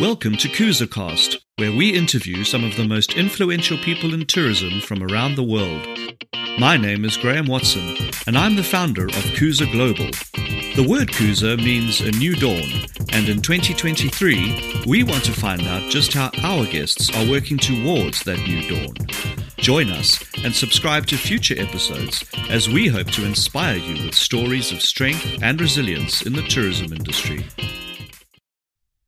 Welcome to KoozaCast, where we interview some of the most influential people in tourism from around the world. My name is Graham Watson, and I'm the founder of Kooza Global. The word Kooza means a new dawn, and in 2023, we want to find out just how our guests are working towards that new dawn. Join us and subscribe to future episodes as we hope to inspire you with stories of strength and resilience in the tourism industry.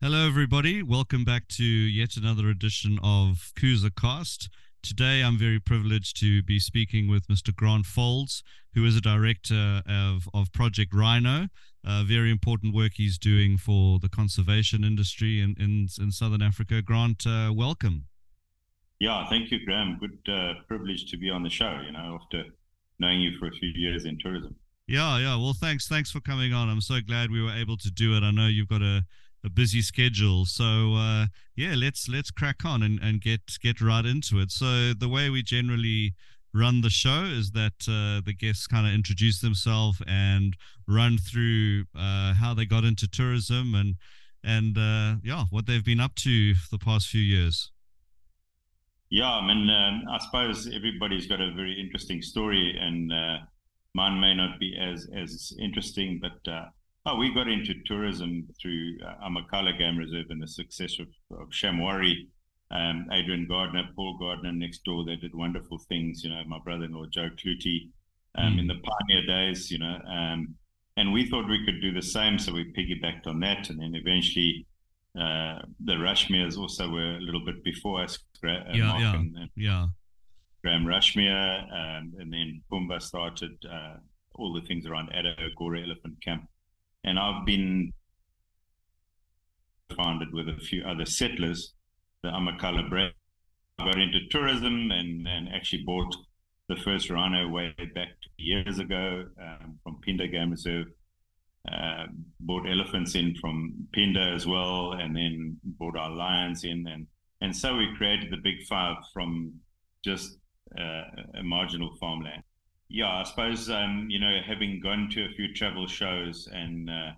Hello, everybody. Welcome back to yet another edition of KoozaCast. Today, I'm very privileged to be speaking with Mr. Grant Fowlds, who is a director of, of Project Rhino, very important work he's doing for the conservation industry in, in, in Southern Africa. Grant, uh, welcome. Yeah, thank you, Graham. Good uh, privilege to be on the show, you know, after knowing you for a few years in tourism. Yeah, yeah. Well, thanks. Thanks for coming on. I'm so glad we were able to do it. I know you've got a a busy schedule. So uh, yeah, let's let's crack on and, and get get right into it. So the way we generally run the show is that uh, the guests kind of introduce themselves and run through uh, how they got into tourism and and uh, yeah, what they've been up to for the past few years. Yeah, I mean, um, I suppose everybody's got a very interesting story, and uh, mine may not be as as interesting, but uh, Oh, we got into tourism through uh, Amakhala Game Reserve and the success of, of Shamwari. Um, Adrian Gardner, Paul Gardner next door, they did wonderful things. You know, my brother-in-law Joe Clutie um, mm. in the pioneer days. You know, um, and we thought we could do the same, so we piggybacked on that, and then eventually uh, the Rushmeres also were a little bit before us. Uh, yeah, Mark yeah, and, and yeah. Graham Rushmere, um, and then Pumba started uh, all the things around Addo Agora Elephant Camp and I've been founded with a few other settlers, the Amakhala brand. I got into tourism and, and actually bought the first rhino way back years ago um, from Phinda Game Reserve. Uh, bought elephants in from Phinda as well, and then brought our lions in, and and so we created the Big Five from just uh, a marginal farmland yeah, I suppose um, you know having gone to a few travel shows, and uh,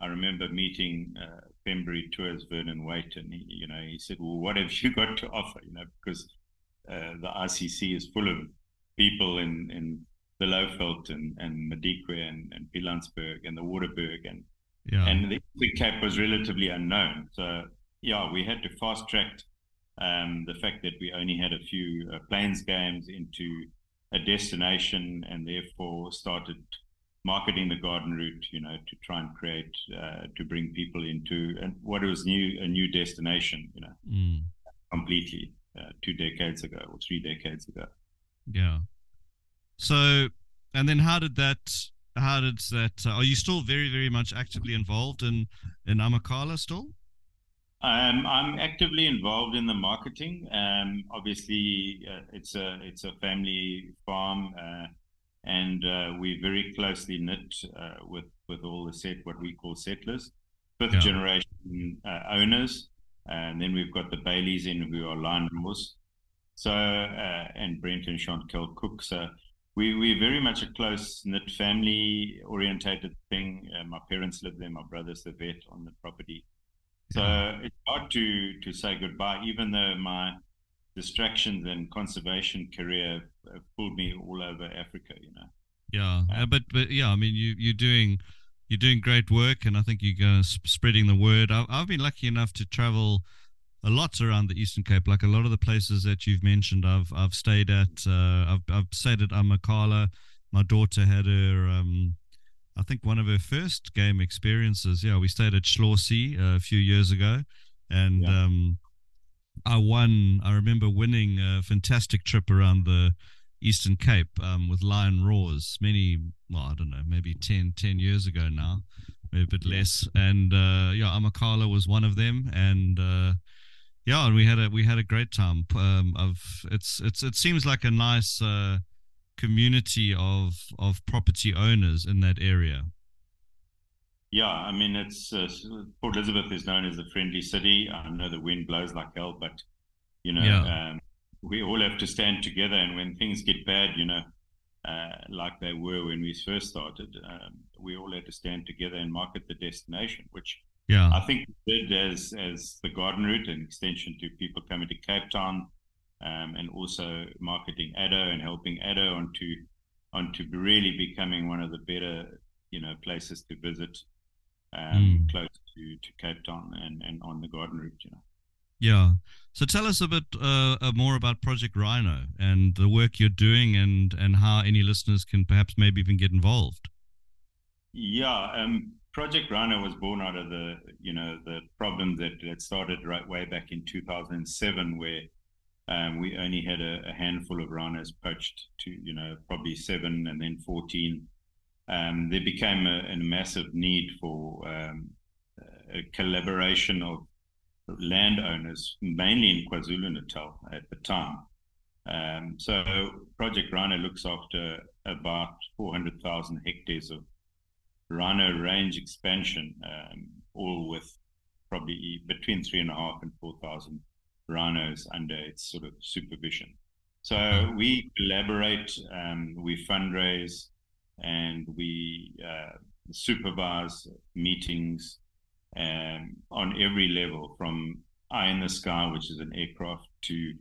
I remember meeting uh, February Tours Vernon Waite, and he, you know he said, "Well, what have you got to offer?" You know, because uh, the RCC is full of people in in the Lowveld and and Madikwe and, and Pilanesberg and the Waterberg and yeah. and the, the Cape was relatively unknown. So yeah, we had to fast track um, the fact that we only had a few uh, plains games into a destination and therefore started marketing the garden route, you know, to try and create, uh, to bring people into and what was new, a new destination, you know, mm. completely uh, two decades ago or three decades ago. Yeah. So, and then how did that, how did that, uh, are you still very, very much actively involved in, in Amakhala still? Um, I'm actively involved in the marketing. Um, obviously, uh, it's a it's a family farm, uh, and uh, we're very closely knit uh, with with all the set what we call settlers, fifth yeah. generation uh, owners, and then we've got the Baileys in who are roars. So uh, and Brent and Chantel Cook. So we we're very much a close knit family orientated thing. my parents live there. My brother's the vet on the property. So it's hard to to say goodbye, even though my distractions and conservation career have pulled me all over Africa. You know. Yeah, uh, but but yeah, I mean, you you're doing you're doing great work, and I think you're uh, spreading the word. I've, I've been lucky enough to travel a lot around the Eastern Cape. Like a lot of the places that you've mentioned, I've I've stayed at. Uh, I've I've stayed at Amakhala. My daughter had her um, I think one of her first game experiences. Yeah, we stayed at Schlossy uh, a few years ago, and yeah. um, I won. I remember winning a fantastic trip around the Eastern Cape um, with Lion Roars. Many, well, I don't know, maybe 10, 10 years ago now, maybe a bit less. And uh, yeah, Amakhala was one of them, and uh, yeah, and we had a we had a great time. Um, of it's it's it seems like a nice. Uh, community of of property owners in that area. Yeah, I mean, it's uh, Port Elizabeth is known as a friendly city. I know the wind blows like hell, but you know, yeah. um, we all have to stand together. And when things get bad, you know, uh, like they were when we first started, um, we all had to stand together and market the destination, which Yeah. I think we did as as the garden route, an extension to people coming to Cape Town, um, and also marketing Addo and helping Addo onto onto really becoming one of the better you know places to visit um, mm. close to, to Cape Town and, and on the garden route, you know. Yeah. So tell us a bit uh, uh, more about Project Rhino and the work you're doing and, and how any listeners can perhaps maybe even get involved. Yeah. Um, Project Rhino was born out of the, you know, the problem that, that started right way back in 2007 where um, we only had a, a, handful of rhinos poached to, you know, probably seven and then 14 um, there became a, a, massive need for um, a collaboration of landowners, mainly in KwaZulu Natal at the time. Um, so Project Rhino looks after about 400,000 hectares of rhino range expansion, um, all with probably between three and a half and 4,000 rhinos under its sort of supervision. So we collaborate, um, we fundraise, and we uh, supervise meetings um, on every level from eye in the sky, which is an aircraft, to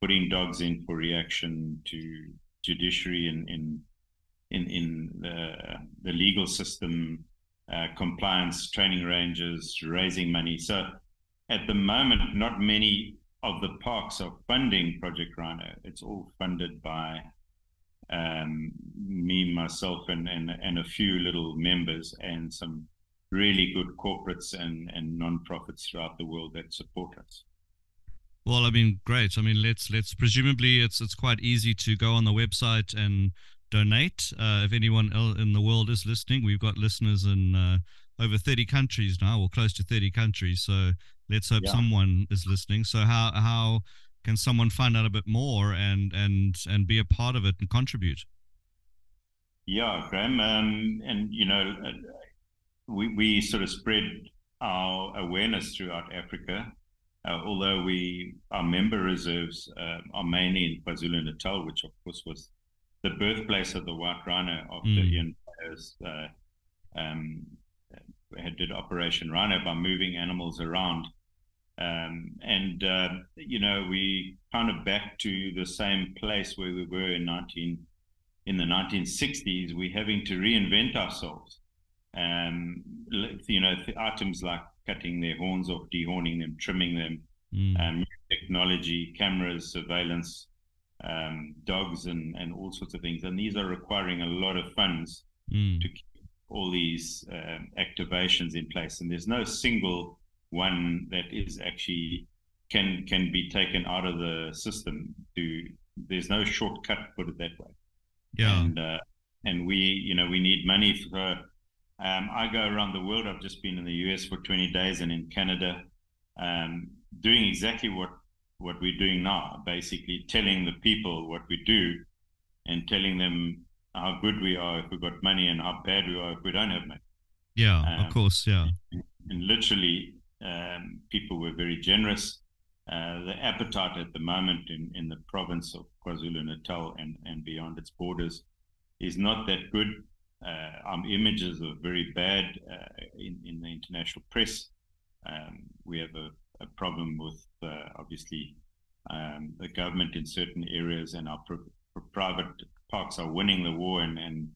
putting dogs in for reaction, to judiciary in in in, in the, the legal system, uh, compliance, training ranges, raising money. So at the moment, not many of the parks are funding Project Rhino. It's all funded by um, me, myself, and, and, and a few little members, and some really good corporates and, and non-profits throughout the world that support us. Well, I mean, great. I mean, let's let's presumably it's it's quite easy to go on the website and donate. Uh, if anyone in the world is listening, we've got listeners in uh, over 30 countries now, or close to 30 countries. So let's hope yeah. someone is listening. So how how can someone find out a bit more and and and be a part of it and contribute? Yeah, Graham, um, and you know, uh, we we sort of spread our awareness throughout Africa. Uh, although we our member reserves uh, are mainly in KwaZulu Natal, which of course was the birthplace of the white rhino after mm. Ian Players uh, um, had did Operation Rhino by moving animals around um, and uh, you know, we kind of back to the same place where we were in 19 in the 1960s. We're having to reinvent ourselves. Um, you know, items like cutting their horns off, dehorning them, trimming them, mm. um, technology, cameras, surveillance, um, dogs, and and all sorts of things. And these are requiring a lot of funds mm. to keep all these uh, activations in place. And there's no single one that is actually can can be taken out of the system. To there's no shortcut, put it that way. Yeah. And uh, and we you know we need money for. Um, I go around the world. I've just been in the US for 20 days and in Canada, um, doing exactly what what we're doing now. Basically, telling the people what we do, and telling them how good we are if we've got money and how bad we are if we don't have money. Yeah, um, of course. Yeah. And literally, um, people were very generous. Uh, the appetite at the moment in, in the province of KwaZulu Natal and, and beyond its borders is not that good. Uh, our images are very bad uh, in, in the international press. Um, we have a, a problem with uh, obviously um, the government in certain areas, and our private parks are winning the war, and, and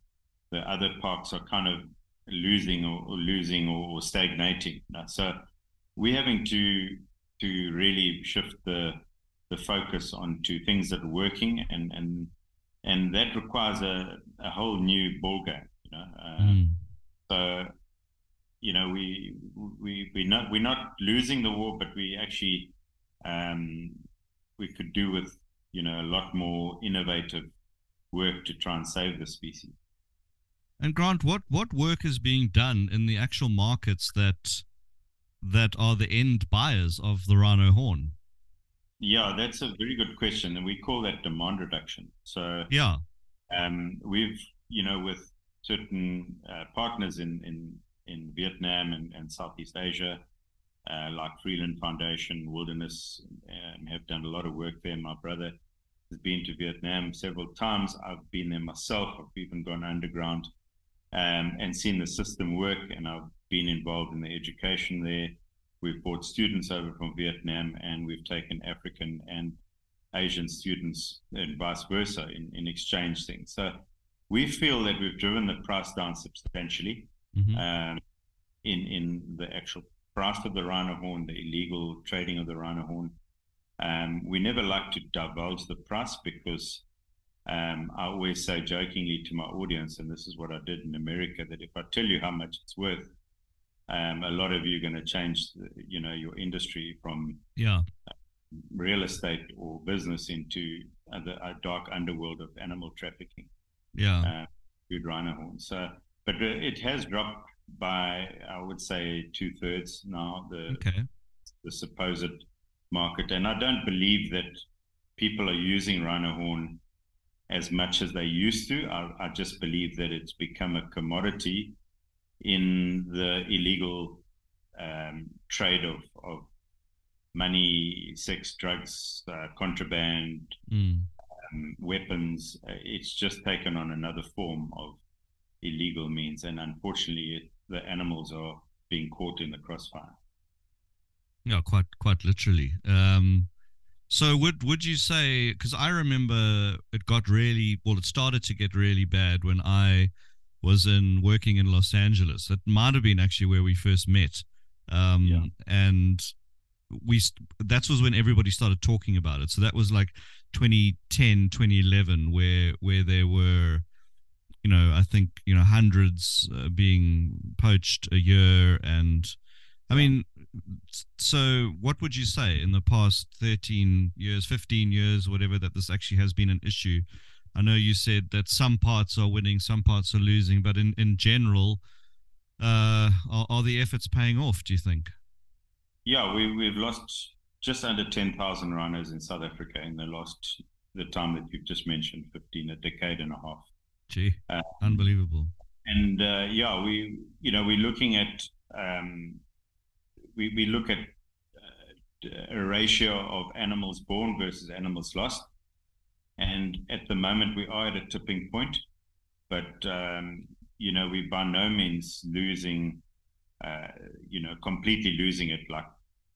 the other parks are kind of losing or, or losing or, or stagnating. So we're having to to really shift the the focus onto things that are working and and and that requires a, a whole new ball game you know uh, mm. so you know we we we not we're not losing the war but we actually um, we could do with you know a lot more innovative work to try and save the species and grant what what work is being done in the actual markets that that are the end buyers of the rhino horn? Yeah, that's a very good question, and we call that demand reduction. So yeah, um, we've you know with certain uh, partners in in in Vietnam and, and Southeast Asia, uh, like Freeland Foundation, Wilderness, um, have done a lot of work there. My brother has been to Vietnam several times. I've been there myself. I've even gone underground um, and seen the system work. And I've been involved in the education there. We've brought students over from Vietnam, and we've taken African and Asian students and vice versa in, in exchange things. So we feel that we've driven the price down substantially mm-hmm. um, in in the actual price of the rhino horn, the illegal trading of the rhino horn. Um, we never like to divulge the price because um, I always say jokingly to my audience, and this is what I did in America, that if I tell you how much it's worth, um, a lot of you are going to change, the, you know, your industry from yeah real estate or business into the a dark underworld of animal trafficking. Yeah, uh, good rhino horn. So, but it has dropped by I would say two thirds now. The okay. the supposed market, and I don't believe that people are using rhino horn as much as they used to. I, I just believe that it's become a commodity in the illegal um, trade of, of money, sex, drugs, uh, contraband, mm. um, weapons. Uh, it's just taken on another form of illegal means, and unfortunately, it, the animals are being caught in the crossfire. Yeah, quite quite literally. Um, so would would you say? Because I remember it got really well. It started to get really bad when I was in working in Los Angeles. That might have been actually where we first met. Um, yeah. And we that was when everybody started talking about it. So that was like 2010, 2011, where where there were, you know, I think you know hundreds uh, being poached a year, and I mean, so what would you say in the past 13 years, 15 years, whatever that this actually has been an issue? I know you said that some parts are winning, some parts are losing, but in, in general, uh, are, are the efforts paying off, do you think? Yeah, we, we've lost just under 10,000 rhinos in South Africa in the last, the time that you've just mentioned, 15, a decade and a half. Gee, uh, unbelievable. And uh, yeah, we, you know, we're looking at, um, we, we look at uh, a ratio of animals born versus animals lost. And at the moment, we are at a tipping point, but um, you know, we're by no means losing, uh, you know, completely losing it. Like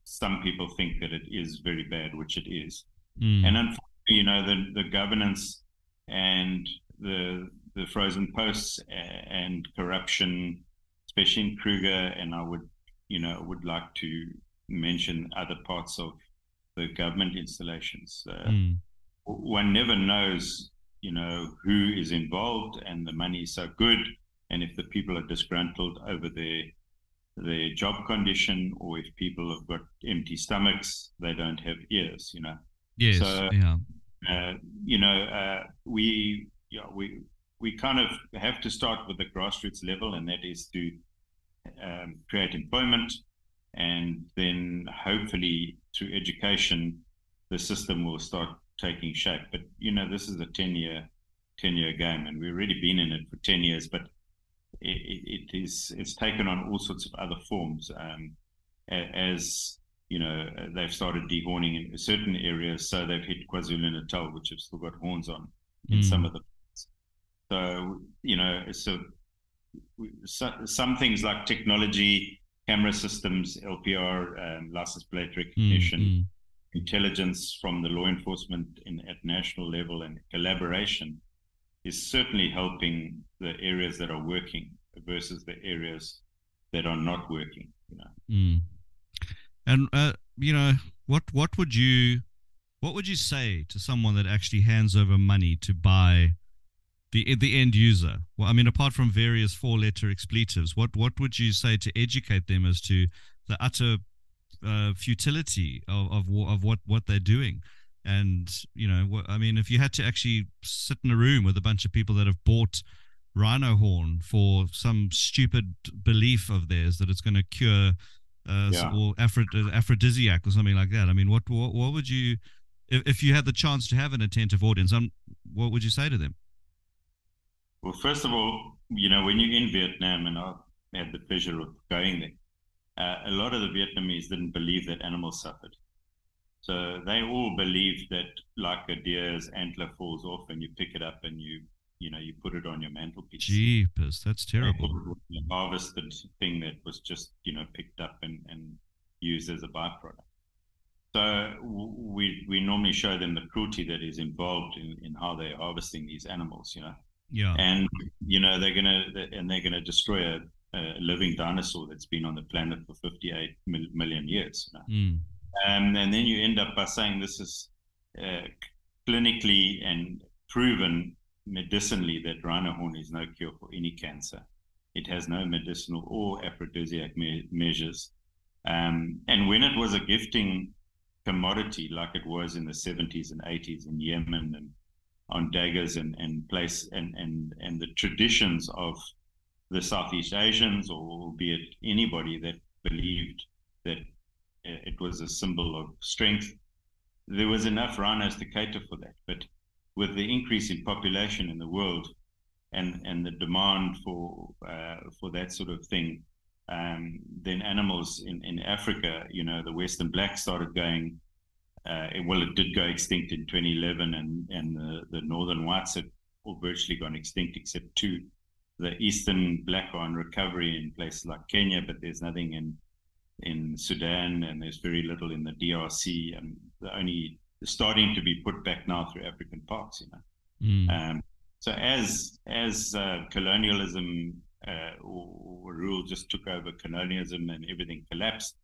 some people think that it is very bad, which it is. Mm. And unfortunately, you know, the the governance and the the frozen posts and corruption, especially in Kruger, and I would, you know, would like to mention other parts of the government installations. Uh, mm one never knows, you know, who is involved, and the money is so good, and if the people are disgruntled over their their job condition, or if people have got empty stomachs, they don't have ears, you know. Yes. So, yeah. Uh, you know, uh, we yeah we we kind of have to start with the grassroots level, and that is to um, create employment, and then hopefully through education, the system will start taking shape. But you know, this is a ten year ten year game, and we've already been in it for ten years. But it, it is it's taken on all sorts of other forms um, as you know they've started dehorning in certain areas. So they've hit KwaZulu Natal, which have still got horns on in mm. some of the. So you know, so, so some things like technology, camera systems, LPR, um, license plate recognition. Mm, intelligence from the law enforcement in, at national level and collaboration is certainly helping the areas that are working versus the areas that are not working. You know. Mm. And uh, you know what? What would you what would you say to someone that actually hands over money to buy the the end user? Well, I mean, apart from various four letter expletives, what what would you say to educate them as to the utter uh, futility of, of of what what they're doing. And you know, what, I mean, if you had to actually sit in a room with a bunch of people that have bought rhino horn for some stupid belief of theirs that it's going to cure uh, yeah. or aphro- aphrodisiac or something like that. I mean, what what, what would you, if, if you had the chance to have an attentive audience, um, what would you say to them? Well, first of all, you know, when you're in Vietnam, and I had the pleasure of going there, uh, a lot of the Vietnamese didn't believe that animals suffered. So they all believed that, like a deer's antler falls off and you pick it up and you You know, you put it on your mantelpiece. Jeepers, that's terrible. harvested thing that was just you know picked up and, and used as a byproduct. So we we normally show them the cruelty that is involved in, in how they're harvesting these animals, you know. Yeah. And you know they're gonna and they're gonna destroy a, a living dinosaur that's been on the planet for 58 million years. You know? mm. um, and then you end up by saying this is uh, clinically and proven medicinally that rhino horn is no cure for any cancer. It has no medicinal or aphrodisiac me- measures. Um, and when it was a gifting commodity like it was in the 70s and 80s in Yemen and on daggers and, and place and, and, and the traditions of the Southeast Asians or be it anybody that believed that it was a symbol of strength. There was enough rhinos to cater for that. But with the increase in population in the world and, and the demand for uh, for that sort of thing, um, then animals in, in Africa, you know, the western black started going. Uh, well, it did go extinct in 2011, and and the, the northern whites had all virtually gone extinct except two. The eastern black are on recovery in places like Kenya, but there's nothing in in Sudan, and there's very little in the DRC, and the only starting to be put back now through African parks. You know. Mm. Um, so as as uh, colonialism uh, or, or, rule just took over colonialism and everything collapsed,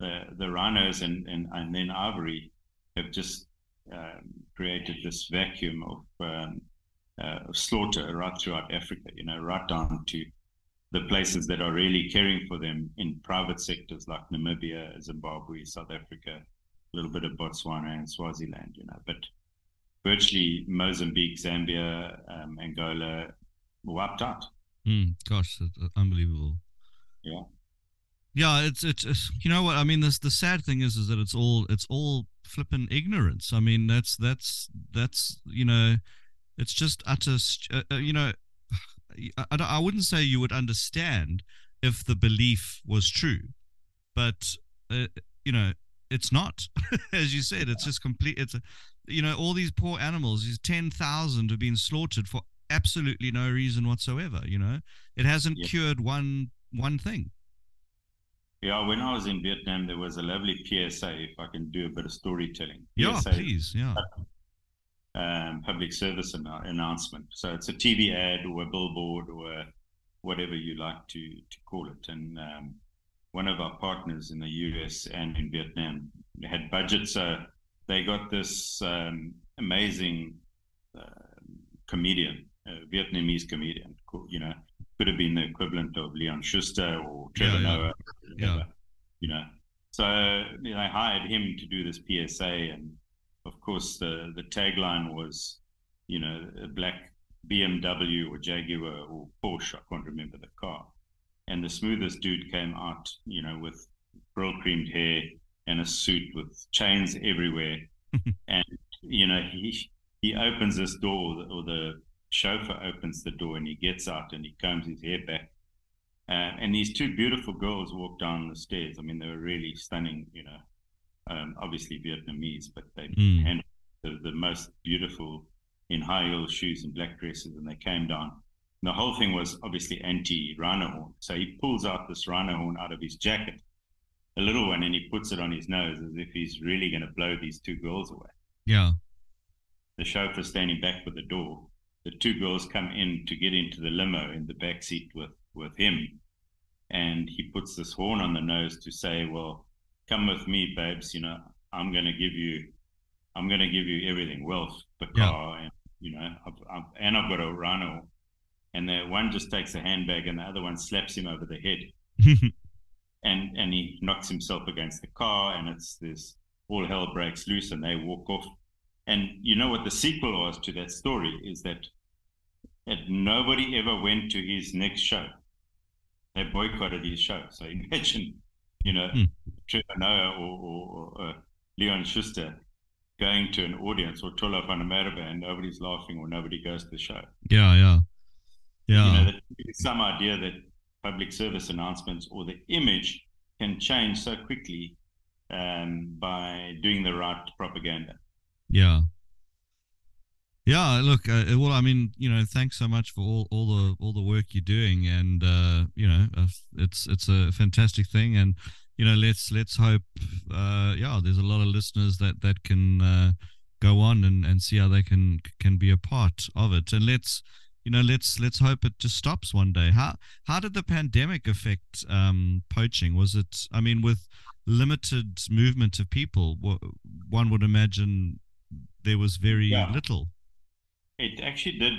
the the rhinos and and, and then ivory have just um, created this vacuum of, um, uh, of slaughter right throughout Africa. You know, right down to the places that are really caring for them in private sectors like Namibia, Zimbabwe, South Africa, a little bit of Botswana and Swaziland. You know, but virtually Mozambique, Zambia, um, Angola wiped out. Mm, gosh, unbelievable. Yeah. Yeah, it's, it's, it's you know what I mean. This the sad thing is is that it's all it's all flipping ignorance. I mean that's that's that's you know, it's just utter uh, uh, you know, I, I wouldn't say you would understand if the belief was true, but uh, you know it's not. As you said, it's just complete. It's a, you know all these poor animals. These ten thousand have been slaughtered for absolutely no reason whatsoever. You know, it hasn't yeah. cured one one thing. Yeah, when I was in Vietnam, there was a lovely PSA. If I can do a bit of storytelling. Yeah, PSA, please. Yeah. Um, public service an- announcement. So it's a TV ad or a billboard or whatever you like to to call it. And um, one of our partners in the US and in Vietnam had budget, so they got this um, amazing uh, comedian, Vietnamese comedian. You know, could have been the equivalent of Leon Schuster or Trevor yeah, Noah, yeah. you know. So you know, I hired him to do this PSA, and of course the the tagline was, you know, a black BMW or Jaguar or Porsche. I can't remember the car. And the smoothest dude came out, you know, with pearl creamed hair and a suit with chains everywhere. and you know, he he opens this door, or the chauffeur opens the door and he gets out and he combs his hair back. Uh, and these two beautiful girls walk down the stairs. I mean, they were really stunning, you know, um, obviously Vietnamese, but they mm. handled the, the, most beautiful in high heel shoes and black dresses. And they came down. And the whole thing was obviously anti rhino horn. So he pulls out this rhino horn out of his jacket, a little one, and he puts it on his nose as if he's really going to blow these two girls away. Yeah. The chauffeur standing back with the door the two girls come in to get into the limo in the back seat with with him, and he puts this horn on the nose to say, "Well, come with me, babes. You know, I'm going to give you, I'm going to give you everything, wealth, the car, yeah. and you know, I've, I've, and I've got a rhino." And the one just takes a handbag, and the other one slaps him over the head, and and he knocks himself against the car, and it's this all hell breaks loose, and they walk off. And you know what the sequel was to that story is that that nobody ever went to his next show. They boycotted his show. So imagine, you know, hmm. Trevor Noah or, or, or uh, Leon Schuster going to an audience or Tola van der and nobody's laughing or nobody goes to the show. Yeah, yeah. Yeah. You know, some idea that public service announcements or the image can change so quickly um, by doing the right propaganda. Yeah. Yeah, look. Uh, well, I mean, you know, thanks so much for all, all the all the work you're doing, and uh, you know, uh, it's it's a fantastic thing, and you know, let's let's hope. Uh, yeah, there's a lot of listeners that that can uh, go on and, and see how they can can be a part of it, and let's you know, let's let's hope it just stops one day. How how did the pandemic affect um, poaching? Was it? I mean, with limited movement of people, one would imagine there was very yeah. little. It actually did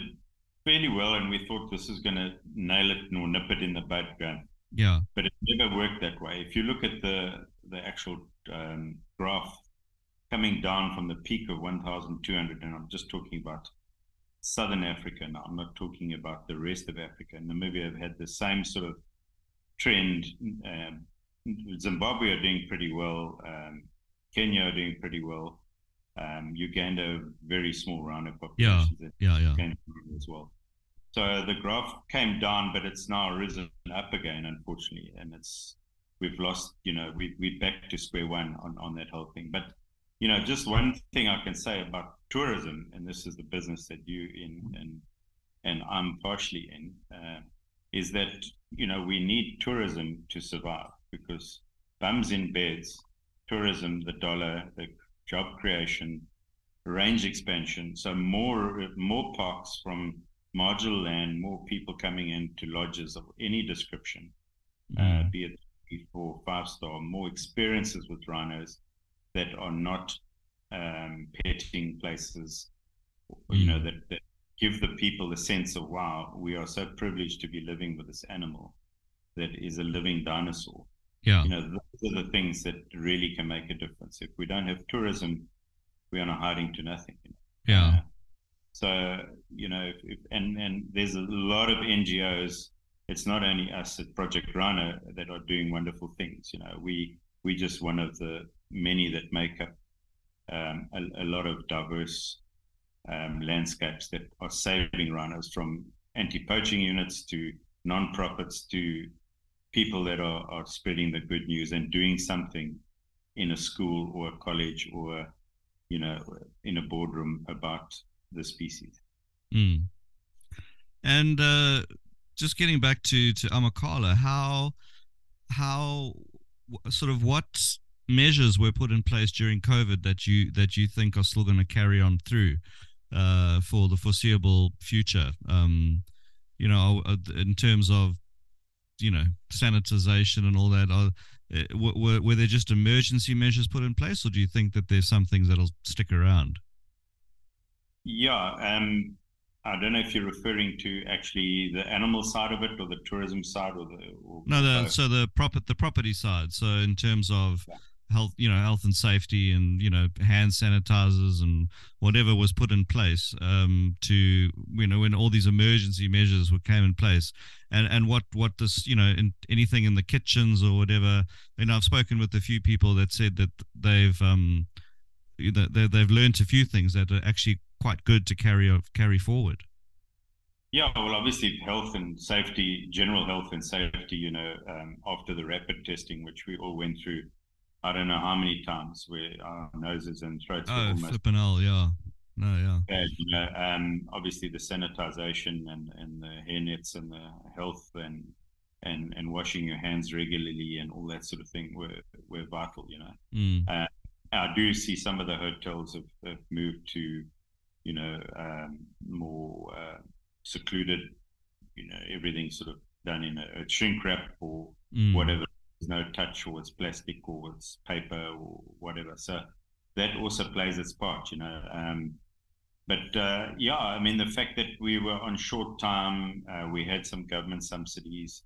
fairly well, and we thought this is going to nail it or nip it in the bud gun. Yeah, but it never worked that way. If you look at the the actual um, graph coming down from the peak of 1,200, and I'm just talking about Southern Africa now. I'm not talking about the rest of Africa. Namibia have had the same sort of trend. Um, Zimbabwe are doing pretty well. Um, Kenya are doing pretty well. Um, Uganda, very small rhino population. Yeah, yeah, yeah. As well. So the graph came down, but it's now risen up again, unfortunately, and it's we've lost. You know, we we're back to square one on on that whole thing. But you know, just one thing I can say about tourism, and this is the business that you in and and I'm partially in, uh, is that you know we need tourism to survive because bums in beds, tourism, the dollar, the job creation, range expansion, so more more parks from marginal land, more people coming into lodges of any description, mm. uh, be it four, five star, more experiences with rhinos that are not um, petting places, mm. you know, mm. that, that give the people a sense of, wow, we are so privileged to be living with this animal that is a living dinosaur. Yeah. You know, those are the things that really can make a difference. If we don't have tourism, we are not hiding to nothing. You know? Yeah. Uh, so, you know, if, if, and, and there's a lot of NGOs. It's not only us at Project Rhino that are doing wonderful things. You know, we we just one of the many that make up um, a, a, lot of diverse um, landscapes that are saving rhinos from anti-poaching units to non-profits to people that are, are spreading the good news and doing something in a school or a college or you know in a boardroom about the species mm. and uh, just getting back to to amakhala how how sort of what measures were put in place during COVID that you that you think are still going to carry on through uh, for the foreseeable future? Um, you know, uh, in terms of you know sanitization and all that. Are, uh, were, were there just emergency measures put in place, or do you think that there's some things that'll stick around? Yeah, um, I don't know if you're referring to actually the animal side of it or the tourism side or the or no, the, so the profit the property side. So in terms of yeah. health, you know, health and safety, and you know, hand sanitizers and whatever was put in place um, to you know when all these emergency measures were came in place, and and what what this you know in anything in the kitchens or whatever. You know, I've spoken with a few people that said that they've um, they, they've learned a few things that are actually quite good to carry carry forward. Yeah, well, obviously, health and safety, general health and safety. You know, um, after the rapid testing, which we all went through, I don't know how many times where our noses and throats oh, were almost flipping hell, yeah. No, yeah. You know, um, obviously the sanitization and, and the hair nets and the health and and and washing your hands regularly and all that sort of thing were were vital. You know, mm. uh, I do see some of the hotels have, have moved to you know, um, more uh, secluded. You know, everything sort of done in a, a shrink wrap or mm. whatever. There's no touch, or it's plastic, or it's paper, or whatever. So that also plays its part. You know. Um, but uh, yeah, I mean, the fact that we were on short time, uh, we had some government subsidies,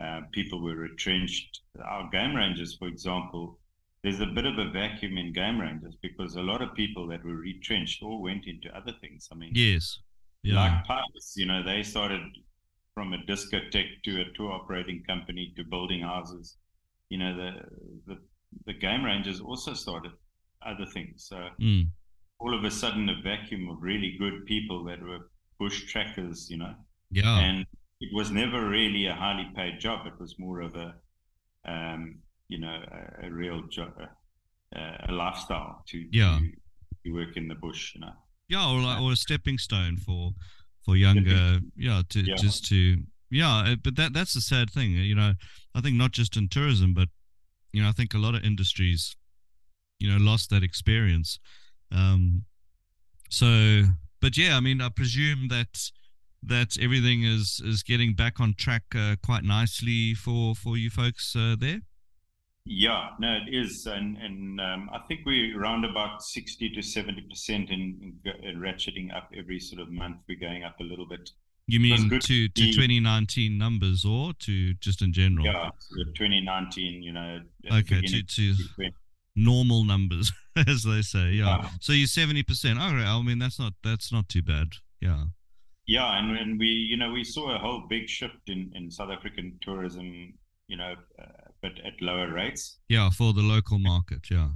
uh, people were retrenched. Our game rangers, for example, there's a bit of a vacuum in game rangers because a lot of people that were retrenched all went into other things. I mean, yes, yeah. like pilots, you know, they started from a discotheque to a tour operating company to building houses. You know, the the, the game rangers also started other things. So mm. All of a sudden, a vacuum of really good people that were bush trackers. You know, yeah, and it was never really a highly paid job. It was more of a um, you know a, a real jo- a, a lifestyle to, yeah. to, to work in the bush. You know. Yeah, or like, or a stepping stone for for younger, yeah, to yeah. just to yeah. But that that's the sad thing, you know. I think not just in tourism, but you know, I think a lot of industries, you know, lost that experience. Um, so, but yeah, I mean, I presume that that everything is is getting back on track uh, quite nicely for for you folks uh, there. Yeah, no, it is, and and um, I think we're around about sixty to seventy percent in, in, ratcheting up every sort of month. We're going up a little bit. You mean to to, to twenty nineteen numbers or to just in general? Yeah, twenty nineteen. You know. Okay, to to normal numbers, as they say. Yeah. yeah. So you're seventy percent. Okay, I mean that's not that's not too bad. Yeah. Yeah, and, and we you know we saw a whole big shift in in South African tourism. You know. Uh, but at lower rates. Yeah, for the local market. Yeah.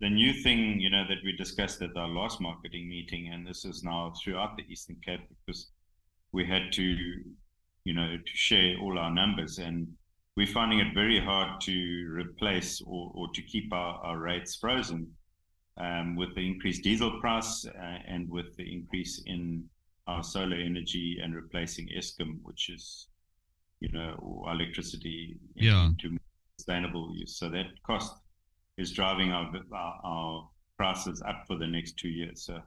The new thing, you know, that we discussed at our last marketing meeting, and this is now throughout the Eastern Cape, because we had to, you know, to share all our numbers, and we're finding it very hard to replace or, or to keep our, our rates frozen um, with the increased diesel price uh, and with the increase in our solar energy and replacing Eskom, which is, you know, electricity yeah. into sustainable use. So that cost is driving our, our, our prices up for the next two years. So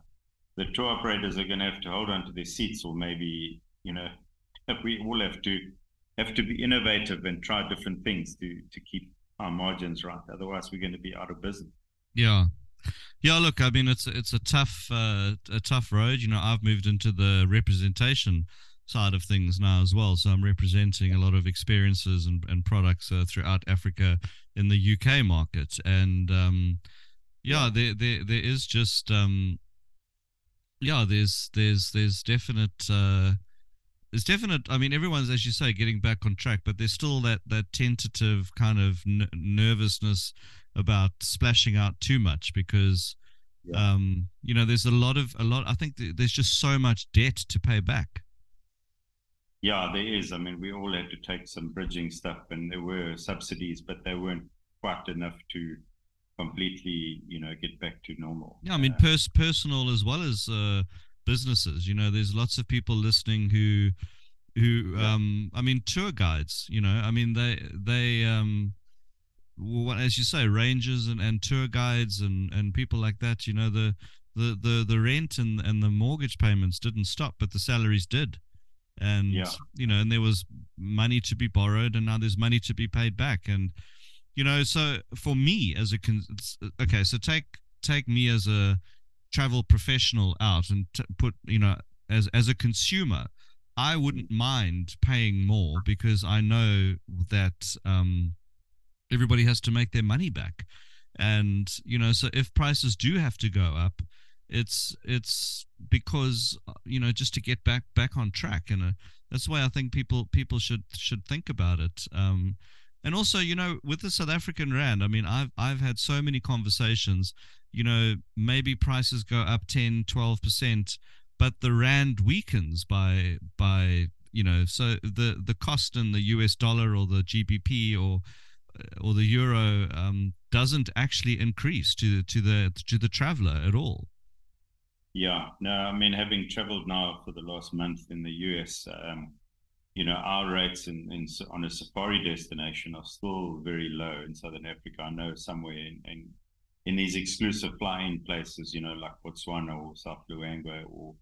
the tour operators are going to have to hold on to their seats, or maybe you know, we all have to have to be innovative and try different things to to keep our margins right. Otherwise, we're going to be out of business. Yeah. Yeah, look, I mean, it's it's a tough uh, a tough road. You know, I've moved into the representation side of things now as well. So I'm representing a lot of experiences and, and products uh, throughout Africa in the UK market. And um, yeah, there, there there is just um, yeah, there's there's there's definite uh, there's definite. I mean, everyone's as you say getting back on track, but there's still that that tentative kind of n- nervousness about splashing out too much because. Yeah. Um, you know, there's a lot of a lot. I think th- there's just so much debt to pay back. Yeah, there is. I mean, we all had to take some bridging stuff, and there were subsidies, but they weren't quite enough to completely, you know, get back to normal. Yeah, I mean, pers- personal as well as uh, businesses. You know, there's lots of people listening who, who, yeah. um, I mean, tour guides. You know, I mean, they they um, well, as you say, rangers and, and tour guides and and people like that. You know, the the the the rent and and the mortgage payments didn't stop, but the salaries did and yeah. you know and there was money to be borrowed and now there's money to be paid back and you know so for me as a con- okay so take take me as a travel professional out and t- put you know as as a consumer i wouldn't mind paying more because i know that um everybody has to make their money back. And you know so if prices do have to go up it's it's because uh, you know just to get back back on track and uh, that's why I think people people should should think about it. Um, and also you know with the South African rand I mean I've I've had so many conversations you know maybe prices go up 10 12% but the rand weakens by by you know so the the cost in the US dollar or the GBP or uh, or the euro um, doesn't actually increase to to the to the traveler at all. Yeah, no, I mean, having traveled now for the last month in the US, um, you know, our rates in, in, on a safari destination are still very low in Southern Africa. I know somewhere in, in, in these exclusive flying places, you know, like Botswana or South Luangwa, or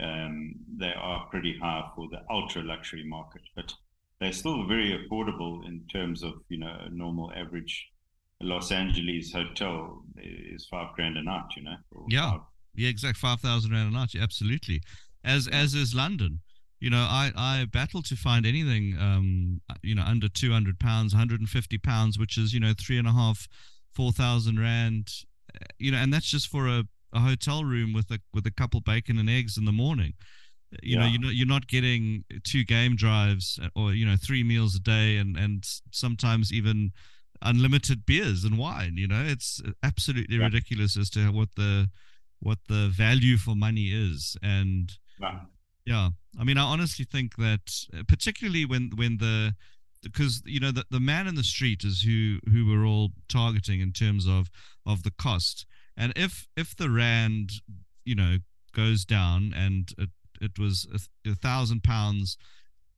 um, they are pretty high for the ultra luxury market, but they're still very affordable in terms of, you know, a normal average Los Angeles hotel is five grand a night, you know. Yeah. Five, yeah, exact five thousand rand a night. Absolutely, as as is London. You know, I I battle to find anything, um, you know, under two hundred pounds, one hundred and fifty pounds, which is you know three and a half, four thousand rand. Eh, you know, and that's just for a, a hotel room with a with a couple bacon and eggs in the morning. You yeah. know, you're not you're not getting two game drives eh, or you know three meals a day and and sometimes even unlimited beers and wine. You know, it's absolutely yeah. ridiculous as to what the what the value for money is and wow. Yeah i mean i honestly think that uh, particularly when when the because you know the, the man in the street is who who we're all targeting in terms of of the cost and if if the rand you know goes down, and it, it was a, a thousand pounds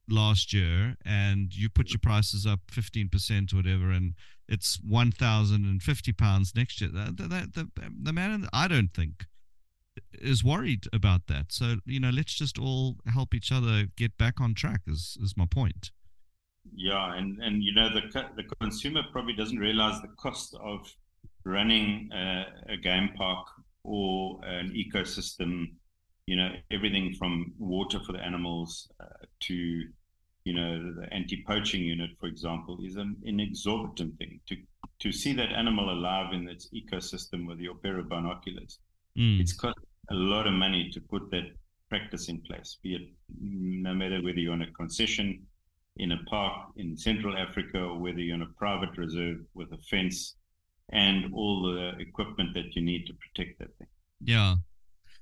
last year, and you put your prices up fifteen percent or whatever, and it's one thousand and fifty pounds next year. The, the, the, the man, I don't think, is worried about that. So you know, let's just all help each other get back on track. Is is my point? Yeah, and and you know the the consumer probably doesn't realize the cost of running a, a game park or an ecosystem. You know, everything from water for the animals uh, to you know the anti-poaching unit, for example, is an, an exorbitant thing. To to see that animal alive in its ecosystem with your pair of binoculars, mm. it's cost a lot of money to put that practice in place. Be it no matter whether you're on a concession in a park in Central Africa or whether you're on a private reserve with a fence and all the equipment that you need to protect that thing. Yeah.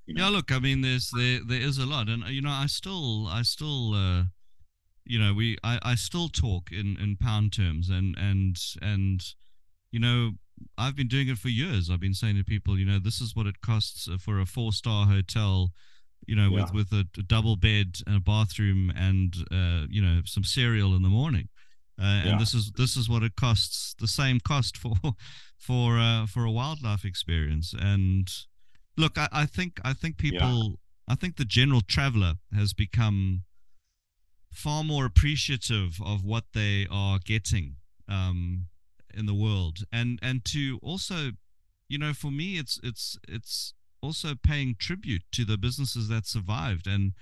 You know? Yeah, look, I mean there's there there is a lot and you know I still I still uh you know we I, I still talk in in pound terms and and and you know I've been doing it for years. I've been saying to people, you know, this is what it costs for a four star hotel you know, yeah. with with a, a, double bed and a bathroom and uh, you know some cereal in the morning. Uh, yeah. And this is this is what it costs. The same cost for for uh, for a wildlife experience. And look, I, I think I think people, yeah. I think the general traveler has become far more appreciative of what they are getting um, in the world, and and to also, you know, for me, it's it's it's also paying tribute to the businesses that survived and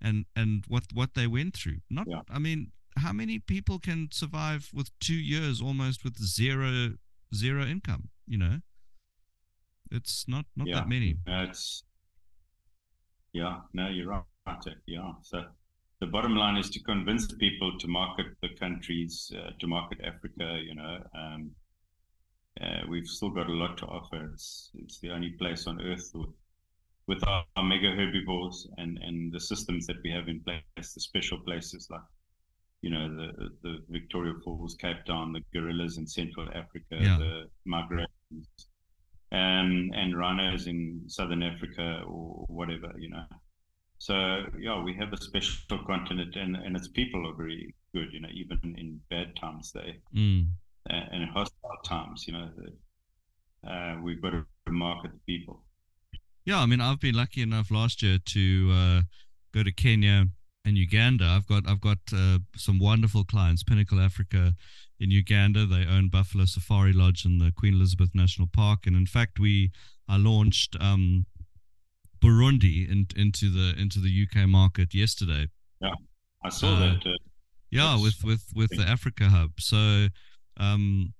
and and what what they went through. Not, yeah. I mean, how many people can survive with two years almost with zero zero income? You know, it's not not yeah. that many. it's yeah, no, you're right. Yeah, so the bottom line is to convince people to market the countries, uh, to market Africa. You know, um, uh, we've still got a lot to offer. It's, it's the only place on earth with, with our, our, mega herbivores and, and the systems that we have in place, the special places like, you know, the, the Victoria Falls, Cape Town, the gorillas in Central Africa, yeah. the migrations, and, and rhinos in Southern Africa or whatever, you know. So, yeah, we have a special continent and, and its people are very good, you know, even in bad times, they. Mm and in hostile times. You know, uh, we've got to market the people. Yeah, I mean, I've been lucky enough last year to uh, go to Kenya and Uganda. I've got I've got uh, some wonderful clients. Pinnacle Africa in Uganda. They own Buffalo Safari Lodge and the Queen Elizabeth National Park. And in fact, we I launched um, Burundi in, into the into the UK market yesterday. Yeah, I saw uh, that. Uh, yeah, with with with the Africa Hub. So um,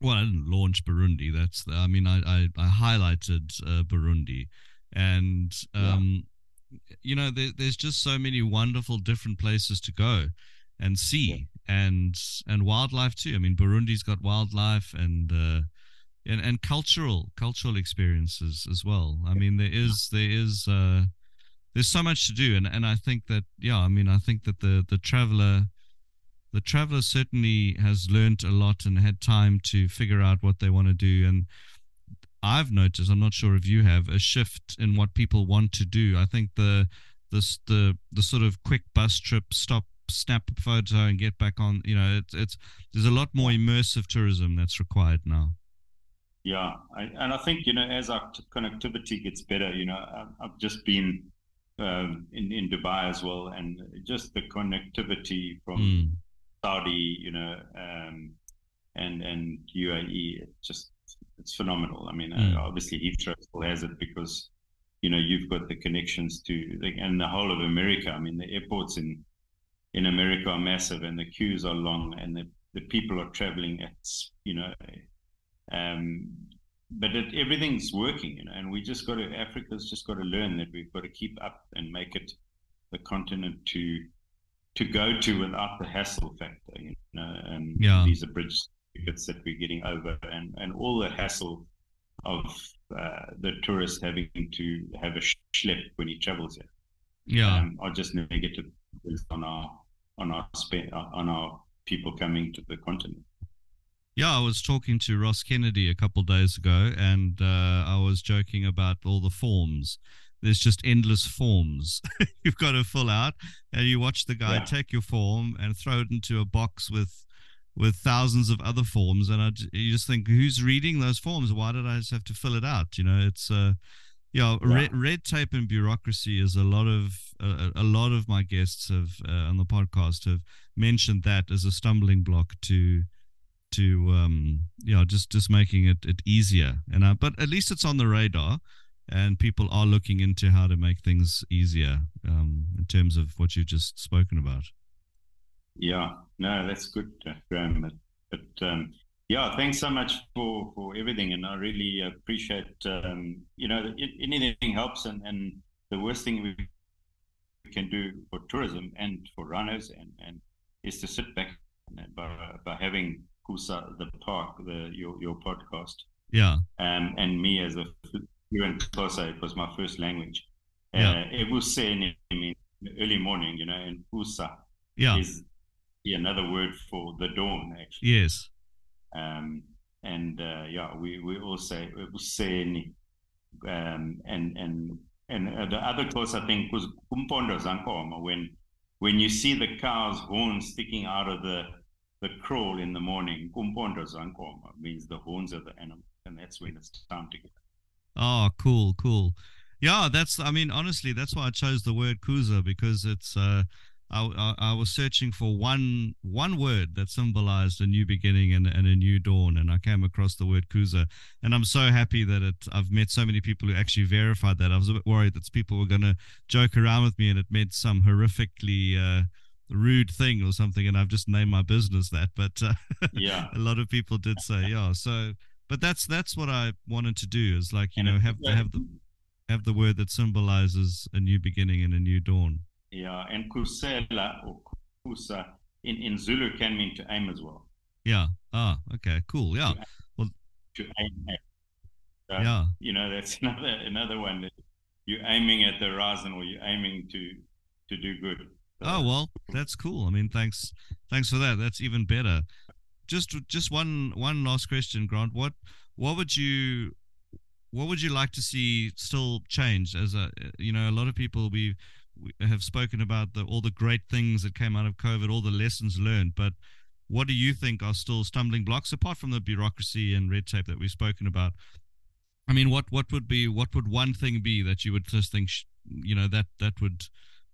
well, I didn't launch Burundi. That's I mean, I I, I highlighted uh, Burundi, and um, yeah. you know, there, there's just so many wonderful different places to go and see, yeah. and and wildlife too. I mean, Burundi's got wildlife and. And, and cultural cultural experiences as well. I mean, there is there is uh, there's so much to do, and, and I think that yeah, I mean, I think that the the traveler the traveler certainly has learned a lot and had time to figure out what they want to do. And I've noticed, I'm not sure if you have, a shift in what people want to do. I think the this the the sort of quick bus trip, stop, snap a photo, and get back on. You know, it's it's there's a lot more immersive tourism that's required now. Yeah, I, and I think you know as our t- connectivity gets better, you know, I've just been um, in in Dubai as well, and just the connectivity from mm. Saudi, you know, um, and and UAE. It's just it's phenomenal. I mean, mm. uh, obviously Heathrow still has it because you know you've got the connections to the, and the whole of America. I mean, the airports in in America are massive, and the queues are long, and the the people are traveling at you know. Um, but it, everything's working, you know, and we just got to. Africa's just got to learn that we've got to keep up and make it the continent to to go to without the hassle factor, you know, and yeah. these are bridge tickets that we're getting over and, and all the hassle of uh, the tourist having to have a schlep when he travels here. Yeah. Um, are just negative on our, on our, on our people coming to the continent. Yeah, I was talking to Ross Kennedy a couple days ago, and uh, I was joking about all the forms there's just endless forms you've got to fill out, and you watch the guy yeah. take your form and throw it into a box with with thousands of other forms, and I, you just think, who's reading those forms? Why did I just have to fill it out? You know, it's uh, yeah, yeah. Red, red tape and bureaucracy is a lot of uh, a lot of my guests have uh, on the podcast have mentioned that as a stumbling block to to um yeah just just making it it easier and uh, but at least it's on the radar and people are looking into how to make things easier um, in terms of what you've just spoken about. Yeah, no, that's good, uh, Graham. But, but um, yeah, thanks so much for, for everything, and I really appreciate. Um, you know, anything helps, and, and the worst thing we can do for tourism and for rhinos, and, and is to sit back by, by having Kusa the park, the your your podcast. Yeah. Um, and me as a fluent Xhosa. It was my first language. Yeah. Uh, saying in early morning, you know, and Kusa yeah. is another word for the dawn, actually. Yes. Um, and uh, yeah, we, we all say Useni. Um, and and and uh, the other course I think was Kumpondo Zankoma when when you see the cow's horns sticking out of the the kraal in the morning, Kumpondo Zankoma means the horns of the animal, and that's when it's time to get Oh, cool, cool. Yeah, that's. I mean, honestly, that's why I chose the word Kusa because it's. Uh, I, I, I was searching for one one word that symbolized a new beginning and, and a new dawn, and I came across the word Kusa, and I'm so happy that it. I've met so many people who actually verified that. I was a bit worried that people were going to joke around with me, and it meant some horrifically. Uh, rude thing or something and i've just named my business that but uh, yeah a lot of people did say yeah so but that's that's what I wanted to do is like you and know have have the have the word that symbolizes a new beginning and a new dawn. Yeah, and kusela or kusa in, in Zulu can mean to aim as well. Yeah. Ah, okay, cool. Yeah. To well, to aim at. So, yeah. You know, that's another another one that you're aiming at the horizon or you're aiming to to do good. Oh well, that's cool. I mean, thanks thanks for that. That's even better just just one one last question, Grant. What what would you what would you like to see still change? As a you know, a lot of people we, we have spoken about the all the great things that came out of COVID, all the lessons learned, but what do you think are still stumbling blocks apart from the bureaucracy and red tape that we've spoken about? I mean, what what would be what would one thing be that you would just think you know that that would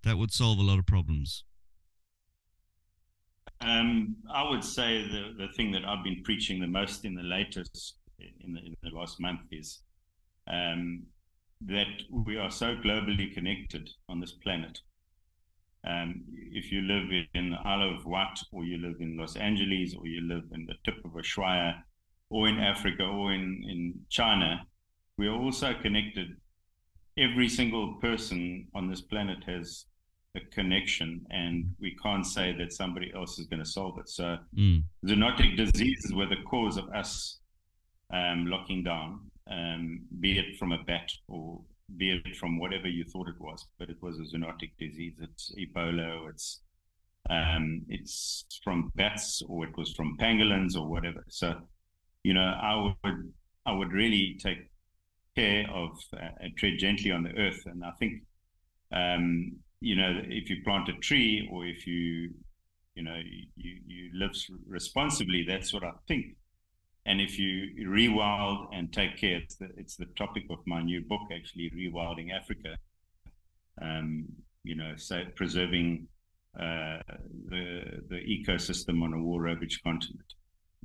that would solve a lot of problems? Um, I would say the, the thing that I've been preaching the most in the latest, in the, in the last month, is um, that we are so globally connected on this planet. Um, if you live in the Isle of Wight, or you live in Los Angeles, or you live in the tip of Ushuaia, or in Africa, or in, in China, we are also connected. Every single person on this planet has a connection and we can't say that somebody else is going to solve it. So mm. zoonotic diseases were the cause of us um, locking down, um, be it from a bat or be it from whatever you thought it was, but it was a zoonotic disease. It's Ebola, it's um, it's from bats or it was from pangolins or whatever. So, you know, I would I would really take care of uh, tread gently on the earth, and I think um, you know, if you plant a tree or if you, you know, you, you live responsibly, that's what I think. And if you rewild and take care, it's the, it's the topic of my new book, actually, Rewilding Africa. Um, you know, so preserving uh, the the ecosystem on a war ravaged continent.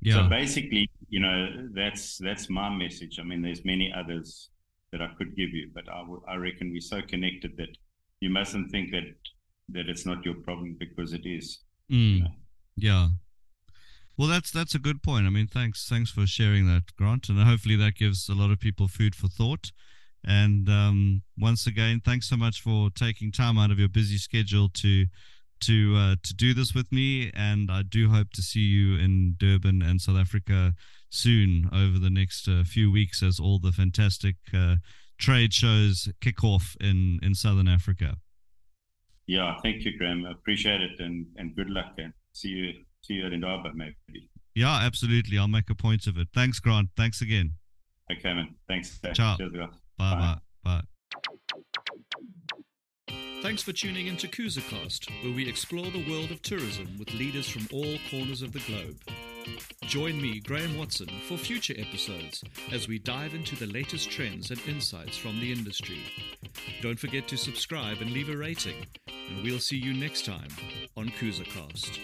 Yeah. So basically, you know, that's that's my message. I mean, there's many others that I could give you, but I, w- I reckon we're so connected that you mustn't think that that it's not your problem because it is. Mm. You know? Yeah. Well, that's that's a good point. I mean, thanks thanks for sharing that, Grant, and hopefully that gives a lot of people food for thought. And um, once again, thanks so much for taking time out of your busy schedule to to uh, to do this with me. And I do hope to see you in Durban and South Africa soon over the next uh, few weeks as all the fantastic uh, trade shows kick off in in Southern Africa. Yeah, thank you, Graham. I appreciate it, and and good luck, and see you see you at Indaba maybe. Yeah, absolutely. I'll make a point of it. Thanks, Grant. Thanks again. Okay, man. Thanks. Ciao. Cheers, Bye, bye. Bye. bye. Thanks for tuning in to Cruisercast, where we explore the world of tourism with leaders from all corners of the globe. Join me, Graham Watson, for future episodes as we dive into the latest trends and insights from the industry. Don't forget to subscribe and leave a rating, and we'll see you next time on Cruisercast.